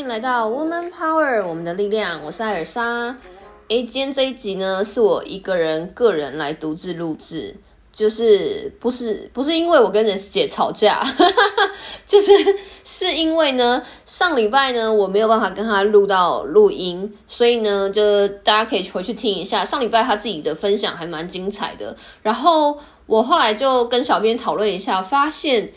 迎来到 Woman Power，我们的力量，我是艾尔莎。诶，今天这一集呢，是我一个人个人来独自录制，就是不是不是因为我跟人姐吵架，就是是因为呢，上礼拜呢我没有办法跟她录到录音，所以呢，就大家可以回去听一下上礼拜她自己的分享还蛮精彩的。然后我后来就跟小编讨论一下，发现。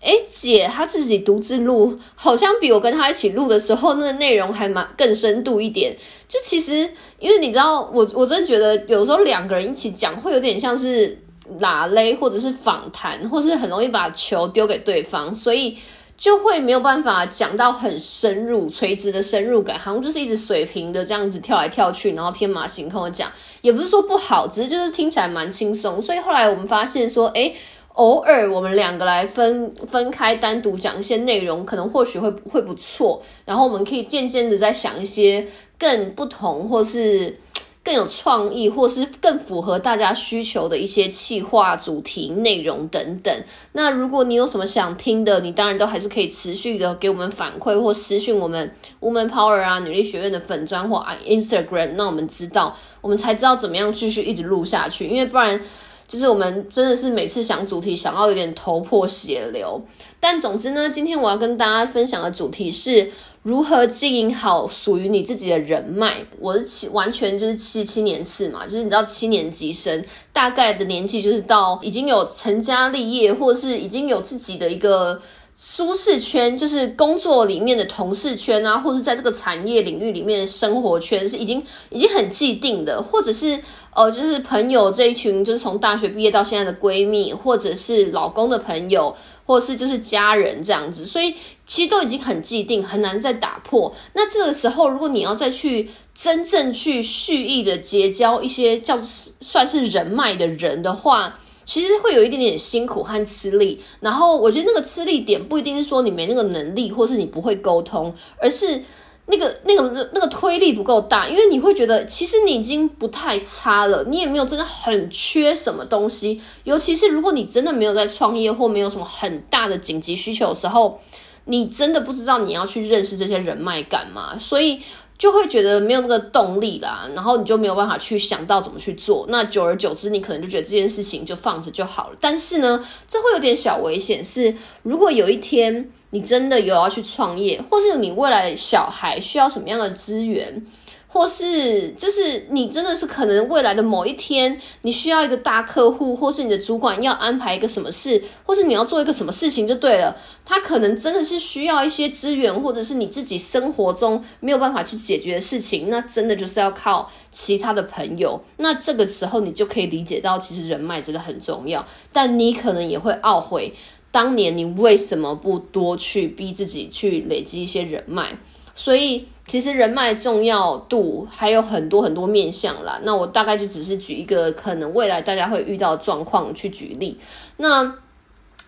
哎，姐，她自己独自录，好像比我跟她一起录的时候，那个内容还蛮更深度一点。就其实，因为你知道，我我真的觉得有时候两个人一起讲，会有点像是拉勒，或者是访谈，或是很容易把球丢给对方，所以就会没有办法讲到很深入、垂直的深入感，好像就是一直水平的这样子跳来跳去，然后天马行空的讲，也不是说不好，只是就是听起来蛮轻松。所以后来我们发现说，哎。偶尔我们两个来分分开单独讲一些内容，可能或许会会不错。然后我们可以渐渐的在想一些更不同，或是更有创意，或是更符合大家需求的一些企划主题内容等等。那如果你有什么想听的，你当然都还是可以持续的给我们反馈，或私讯我们 Woman Power 啊女力学院的粉砖或 Instagram，让我们知道，我们才知道怎么样继续一直录下去。因为不然。就是我们真的是每次想主题想要有点头破血流，但总之呢，今天我要跟大家分享的主题是如何经营好属于你自己的人脉。我是七完全就是七七年次嘛，就是你知道七年级生大概的年纪就是到已经有成家立业，或是已经有自己的一个。舒适圈就是工作里面的同事圈啊，或者在这个产业领域里面的生活圈是已经已经很既定的，或者是呃，就是朋友这一群，就是从大学毕业到现在的闺蜜，或者是老公的朋友，或是就是家人这样子，所以其实都已经很既定，很难再打破。那这个时候，如果你要再去真正去蓄意的结交一些叫算是人脉的人的话，其实会有一点点辛苦和吃力，然后我觉得那个吃力点不一定是说你没那个能力，或是你不会沟通，而是那个那个那个推力不够大，因为你会觉得其实你已经不太差了，你也没有真的很缺什么东西，尤其是如果你真的没有在创业或没有什么很大的紧急需求的时候，你真的不知道你要去认识这些人脉干嘛，所以。就会觉得没有那个动力啦，然后你就没有办法去想到怎么去做。那久而久之，你可能就觉得这件事情就放着就好了。但是呢，这会有点小危险。是如果有一天你真的有要去创业，或是你未来小孩需要什么样的资源？或是就是你真的是可能未来的某一天，你需要一个大客户，或是你的主管要安排一个什么事，或是你要做一个什么事情就对了。他可能真的是需要一些资源，或者是你自己生活中没有办法去解决的事情，那真的就是要靠其他的朋友。那这个时候你就可以理解到，其实人脉真的很重要。但你可能也会懊悔，当年你为什么不多去逼自己去累积一些人脉？所以。其实人脉重要度还有很多很多面向啦，那我大概就只是举一个可能未来大家会遇到状况去举例。那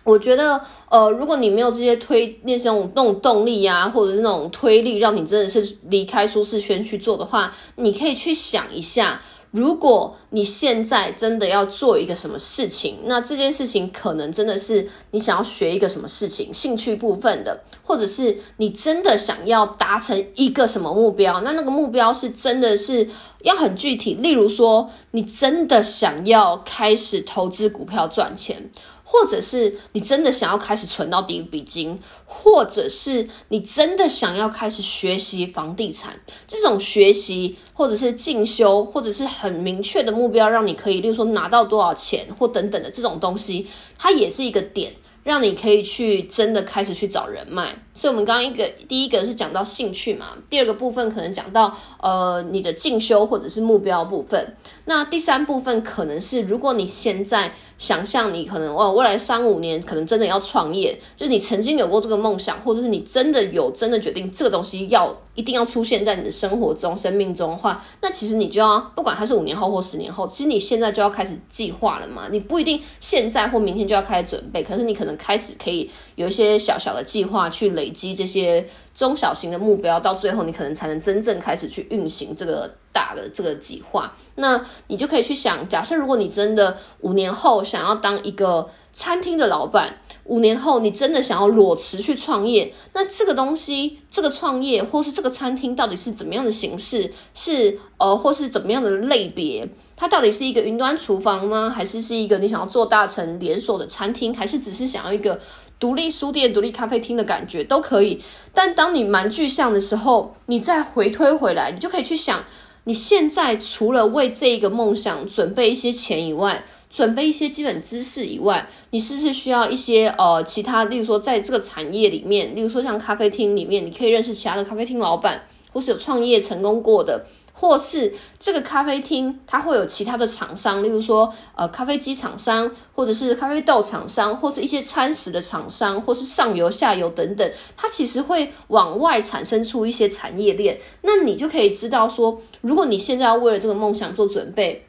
我觉得，呃，如果你没有这些推那种那种动力呀，或者是那种推力，让你真的是离开舒适圈去做的话，你可以去想一下。如果你现在真的要做一个什么事情，那这件事情可能真的是你想要学一个什么事情，兴趣部分的，或者是你真的想要达成一个什么目标，那那个目标是真的是要很具体。例如说，你真的想要开始投资股票赚钱。或者是你真的想要开始存到第一笔金，或者是你真的想要开始学习房地产，这种学习或者是进修，或者是很明确的目标，让你可以，例如说拿到多少钱或等等的这种东西，它也是一个点。让你可以去真的开始去找人脉，所以我们刚刚一个第一个是讲到兴趣嘛，第二个部分可能讲到呃你的进修或者是目标部分，那第三部分可能是如果你现在想象你可能哇未来三五年可能真的要创业，就你曾经有过这个梦想，或者是你真的有真的决定这个东西要。一定要出现在你的生活中、生命中的话，那其实你就要不管它是五年后或十年后，其实你现在就要开始计划了嘛。你不一定现在或明天就要开始准备，可是你可能开始可以有一些小小的计划去累积这些中小型的目标，到最后你可能才能真正开始去运行这个大的这个计划。那你就可以去想，假设如果你真的五年后想要当一个餐厅的老板。五年后，你真的想要裸辞去创业？那这个东西，这个创业或是这个餐厅到底是怎么样的形式？是呃，或是怎么样的类别？它到底是一个云端厨房吗？还是是一个你想要做大成连锁的餐厅？还是只是想要一个独立书店、独立咖啡厅的感觉都可以？但当你蛮具象的时候，你再回推回来，你就可以去想，你现在除了为这一个梦想准备一些钱以外。准备一些基本知识以外，你是不是需要一些呃其他，例如说在这个产业里面，例如说像咖啡厅里面，你可以认识其他的咖啡厅老板，或是有创业成功过的，或是这个咖啡厅它会有其他的厂商，例如说呃咖啡机厂商，或者是咖啡豆厂商，或是一些餐食的厂商，或是上游下游等等，它其实会往外产生出一些产业链。那你就可以知道说，如果你现在要为了这个梦想做准备。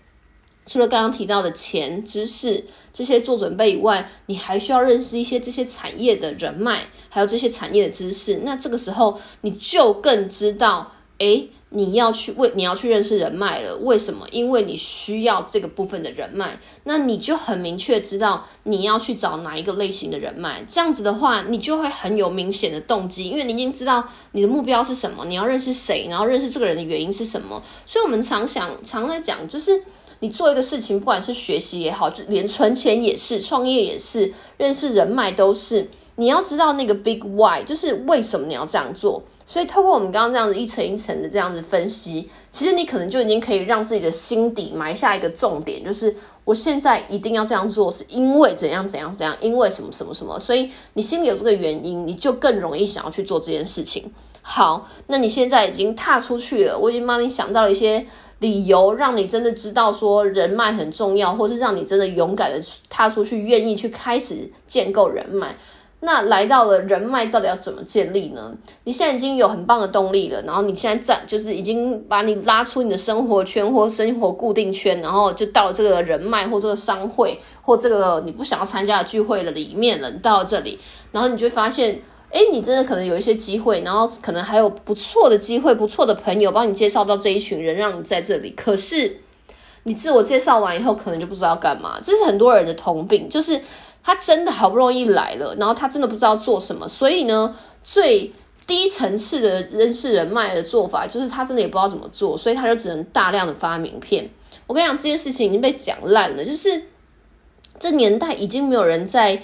除了刚刚提到的钱、知识这些做准备以外，你还需要认识一些这些产业的人脉，还有这些产业的知识。那这个时候你就更知道，诶，你要去为你要去认识人脉了。为什么？因为你需要这个部分的人脉。那你就很明确知道你要去找哪一个类型的人脉。这样子的话，你就会很有明显的动机，因为你已经知道你的目标是什么，你要认识谁，然后认识这个人的原因是什么。所以，我们常想常在讲，就是。你做一个事情，不管是学习也好，就连存钱也是，创业也是，认识人脉都是。你要知道那个 big why，就是为什么你要这样做。所以，透过我们刚刚这样子一层一层的这样子分析，其实你可能就已经可以让自己的心底埋下一个重点，就是我现在一定要这样做，是因为怎样怎样怎样，因为什么什么什么。所以你心里有这个原因，你就更容易想要去做这件事情。好，那你现在已经踏出去了，我已经帮你想到了一些。理由让你真的知道说人脉很重要，或是让你真的勇敢的踏出去，愿意去开始建构人脉。那来到了人脉到底要怎么建立呢？你现在已经有很棒的动力了，然后你现在在就是已经把你拉出你的生活圈或生活固定圈，然后就到这个人脉或这个商会或这个你不想要参加的聚会的里面了。你到了这里，然后你就会发现。哎，你真的可能有一些机会，然后可能还有不错的机会、不错的朋友帮你介绍到这一群人，让你在这里。可是你自我介绍完以后，可能就不知道干嘛。这是很多人的通病，就是他真的好不容易来了，然后他真的不知道做什么。所以呢，最低层次的认识人脉的做法，就是他真的也不知道怎么做，所以他就只能大量的发名片。我跟你讲，这件事情已经被讲烂了，就是这年代已经没有人在。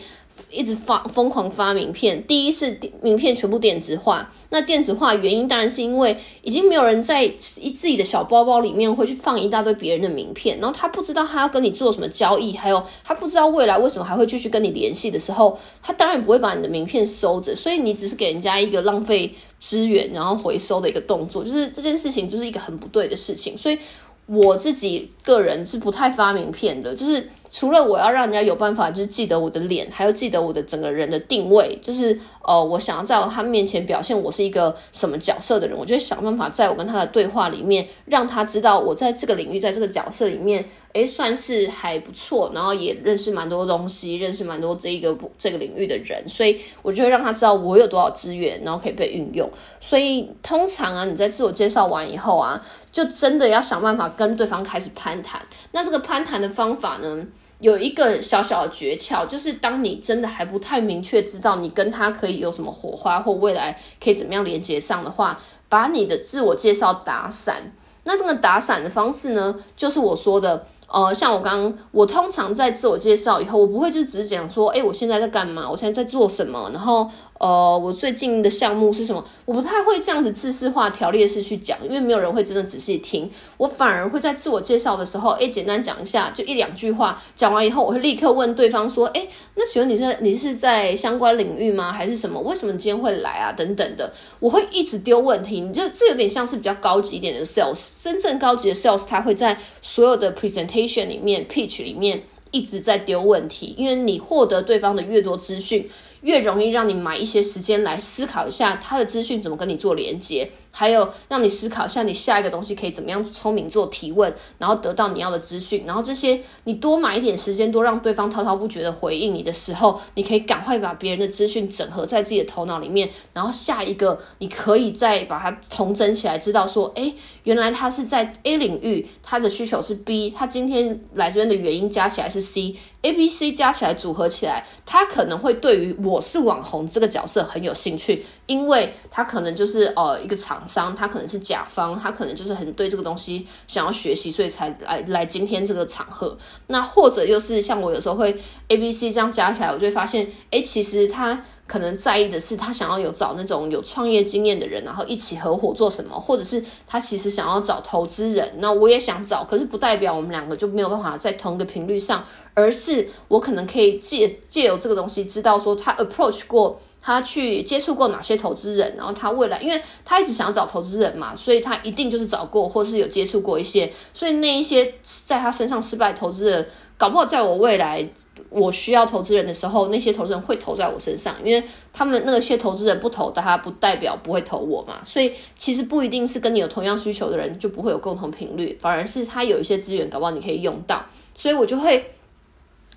一直发疯狂发名片，第一是名片全部电子化。那电子化原因当然是因为已经没有人在一自己的小包包里面会去放一大堆别人的名片，然后他不知道他要跟你做什么交易，还有他不知道未来为什么还会继续跟你联系的时候，他当然不会把你的名片收着。所以你只是给人家一个浪费资源然后回收的一个动作，就是这件事情就是一个很不对的事情。所以我自己个人是不太发名片的，就是。除了我要让人家有办法，就是记得我的脸，还要记得我的整个人的定位，就是呃，我想要在他面前表现我是一个什么角色的人，我就会想办法在我跟他的对话里面，让他知道我在这个领域，在这个角色里面，诶，算是还不错，然后也认识蛮多东西，认识蛮多这一个这个领域的人，所以我就会让他知道我有多少资源，然后可以被运用。所以通常啊，你在自我介绍完以后啊，就真的要想办法跟对方开始攀谈。那这个攀谈的方法呢？有一个小小的诀窍，就是当你真的还不太明确知道你跟他可以有什么火花，或未来可以怎么样连接上的话，把你的自我介绍打散。那这个打散的方式呢，就是我说的。呃，像我刚刚，我通常在自我介绍以后，我不会就只是讲说，哎，我现在在干嘛？我现在在做什么？然后，呃，我最近的项目是什么？我不太会这样子自式化、条列式去讲，因为没有人会真的仔细听。我反而会在自我介绍的时候，哎，简单讲一下，就一两句话，讲完以后，我会立刻问对方说，哎，那请问你是你是在相关领域吗？还是什么？为什么今天会来啊？等等的，我会一直丢问题。你就这有点像是比较高级一点的 sales，真正高级的 sales，他会在所有的 presentation。里面 pitch 里面一直在丢问题，因为你获得对方的越多资讯，越容易让你买一些时间来思考一下他的资讯怎么跟你做连接。还有让你思考一下，你下一个东西可以怎么样聪明做提问，然后得到你要的资讯，然后这些你多买一点时间，多让对方滔滔不绝的回应你的时候，你可以赶快把别人的资讯整合在自己的头脑里面，然后下一个你可以再把它重整起来，知道说，哎，原来他是在 A 领域，他的需求是 B，他今天来这边的原因加起来是 C，A、B、C 加起来组合起来，他可能会对于我是网红这个角色很有兴趣，因为他可能就是呃一个场商他可能是甲方，他可能就是很对这个东西想要学习，所以才来来今天这个场合。那或者又是像我有时候会 A、B、C 这样加起来，我就会发现，哎，其实他可能在意的是他想要有找那种有创业经验的人，然后一起合伙做什么，或者是他其实想要找投资人。那我也想找，可是不代表我们两个就没有办法在同一个频率上，而是我可能可以借借由这个东西知道说他 approach 过。他去接触过哪些投资人，然后他未来，因为他一直想要找投资人嘛，所以他一定就是找过或是有接触过一些，所以那一些在他身上失败投资人，搞不好在我未来我需要投资人的时候，那些投资人会投在我身上，因为他们那些投资人不投，但他不代表不会投我嘛，所以其实不一定是跟你有同样需求的人就不会有共同频率，反而是他有一些资源，搞不好你可以用到，所以我就会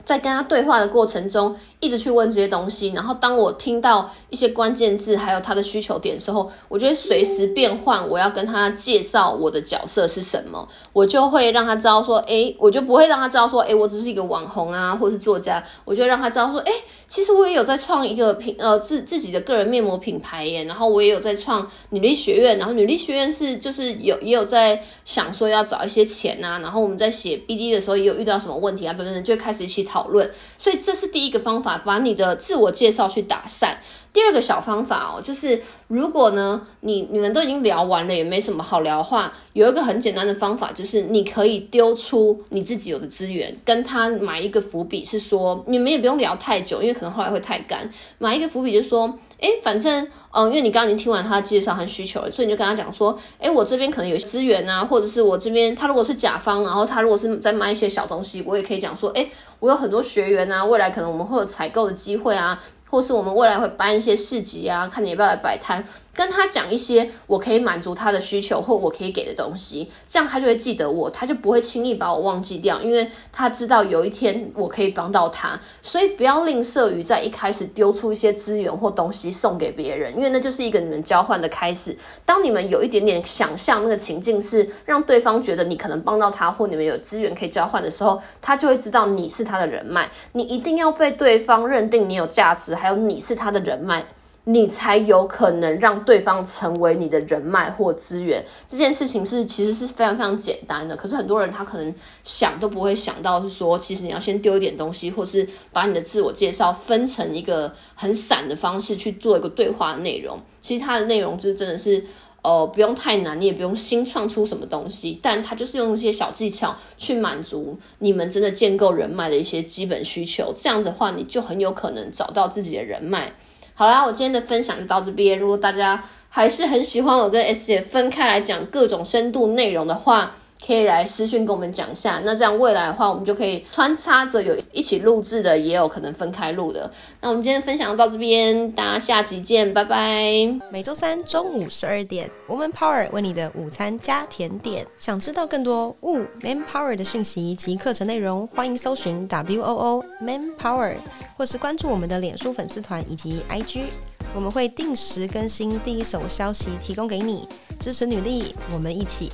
在跟他对话的过程中。一直去问这些东西，然后当我听到一些关键字，还有他的需求点的时候，我就会随时变换。我要跟他介绍我的角色是什么，我就会让他知道说，哎，我就不会让他知道说，哎，我只是一个网红啊，或是作家，我就让他知道说，哎，其实我也有在创一个品，呃，自自己的个人面膜品牌耶，然后我也有在创女力学院，然后女力学院是就是有也有在想说要找一些钱啊，然后我们在写 BD 的时候也有遇到什么问题啊等等，就开始一起讨论。所以这是第一个方法。把你的自我介绍去打散。第二个小方法哦，就是如果呢，你你们都已经聊完了，也没什么好聊的话，有一个很简单的方法，就是你可以丢出你自己有的资源，跟他埋一个伏笔，是说你们也不用聊太久，因为可能后来会太干。埋一个伏笔就是说，哎，反正嗯，因为你刚刚已经听完他的介绍和需求了，所以你就跟他讲说，哎，我这边可能有些资源啊，或者是我这边他如果是甲方，然后他如果是在卖一些小东西，我也可以讲说，哎，我有很多学员啊，未来可能我们会有采购的机会啊。或是我们未来会办一些市集啊，看你要不要来摆摊。跟他讲一些我可以满足他的需求或我可以给的东西，这样他就会记得我，他就不会轻易把我忘记掉，因为他知道有一天我可以帮到他。所以不要吝啬于在一开始丢出一些资源或东西送给别人，因为那就是一个你们交换的开始。当你们有一点点想象那个情境是让对方觉得你可能帮到他，或你们有资源可以交换的时候，他就会知道你是他的人脉。你一定要被对方认定你有价值，还有你是他的人脉。你才有可能让对方成为你的人脉或资源。这件事情是其实是非常非常简单的，可是很多人他可能想都不会想到，是说其实你要先丢一点东西，或是把你的自我介绍分成一个很散的方式去做一个对话内容。其实它的内容就是真的是，呃，不用太难，你也不用新创出什么东西，但它就是用一些小技巧去满足你们真的建构人脉的一些基本需求。这样子的话，你就很有可能找到自己的人脉。好啦，我今天的分享就到这边。如果大家还是很喜欢我跟 S 姐分开来讲各种深度内容的话，可以来私讯跟我们讲一下，那这样未来的话，我们就可以穿插着有一起录制的，也有可能分开录的。那我们今天分享到这边，大家下集见，拜拜。每周三中午十二点，Woman Power 为你的午餐加甜点。想知道更多 Wo Man Power 的讯息及课程内容，欢迎搜寻 W O O Man Power，或是关注我们的脸书粉丝团以及 IG，我们会定时更新第一手消息，提供给你支持女力，我们一起